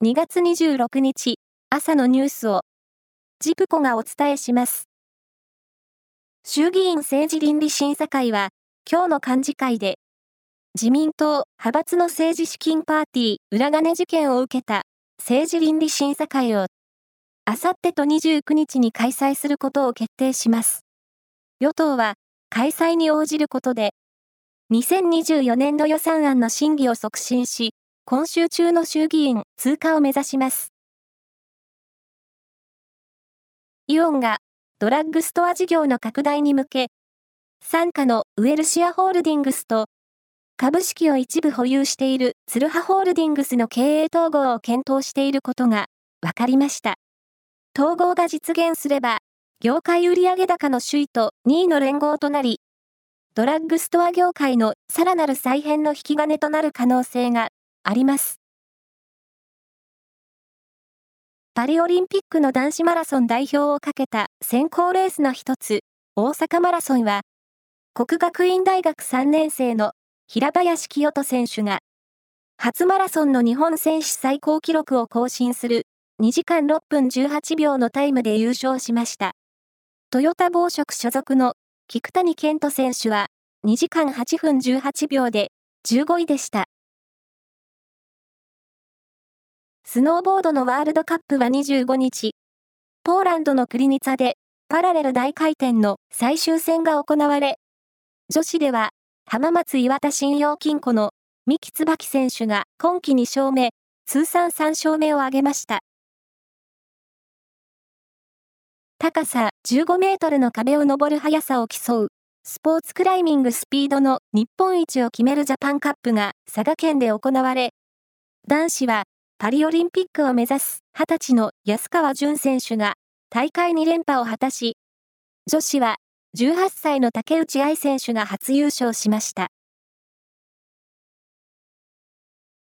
2月26日朝のニュースをジプコがお伝えします。衆議院政治倫理審査会は今日の幹事会で自民党派閥の政治資金パーティー裏金事件を受けた政治倫理審査会をあさってと29日に開催することを決定します。与党は開催に応じることで2024年度予算案の審議を促進し、今週中の衆議院通過を目指します。イオンがドラッグストア事業の拡大に向け、傘下のウェルシアホールディングスと株式を一部保有しているツルハホールディングスの経営統合を検討していることが分かりました。統合が実現すれば、業界売上高の首位と2位の連合となり、ドラッグストア業界のさらなる再編の引き金となる可能性があります。パリオリンピックの男子マラソン代表をかけた選考レースの一つ、大阪マラソンは、国学院大学3年生の平林清人選手が、初マラソンの日本選手最高記録を更新する2時間6分18秒のタイムで優勝しました。トヨタ暴食所属の菊谷健人選手は2時間8分18秒で15位でした。スノーボードのワールドカップは25日、ポーランドのクリニツァでパラレル大回転の最終戦が行われ、女子では浜松岩田信用金庫の三木椿選手が今季2勝目、通算3勝目を挙げました。高さ15メートルの壁を登る速さを競う、スポーツクライミングスピードの日本一を決めるジャパンカップが佐賀県で行われ、男子はパリオリンピックを目指す20歳の安川淳選手が大会2連覇を果たし、女子は18歳の竹内愛選手が初優勝しました。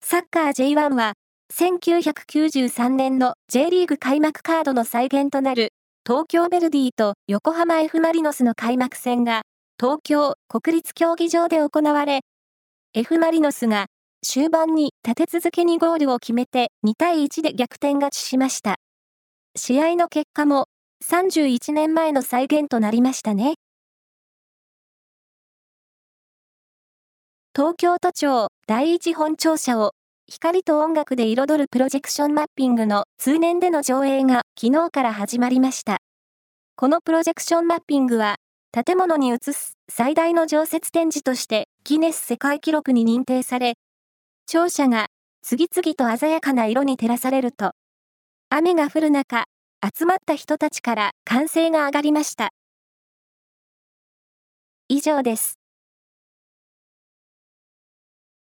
サッカー J1 は1993年の J リーグ開幕カードの再現となる東京ヴェルディと横浜 F・ マリノスの開幕戦が東京国立競技場で行われ、F・ マリノスが終盤に立て続けにゴールを決めて2対1で逆転勝ちしました。試合の結果も31年前の再現となりましたね。東京都庁第一本庁舎を光と音楽で彩るプロジェクションマッピングの通年での上映が昨日から始まりました。このプロジェクションマッピングは、建物に映す最大の常設展示としてギネス世界記録に認定され、庁舎が次々と鮮やかな色に照らされると、雨が降る中、集まった人たちから歓声が上がりました。以上です。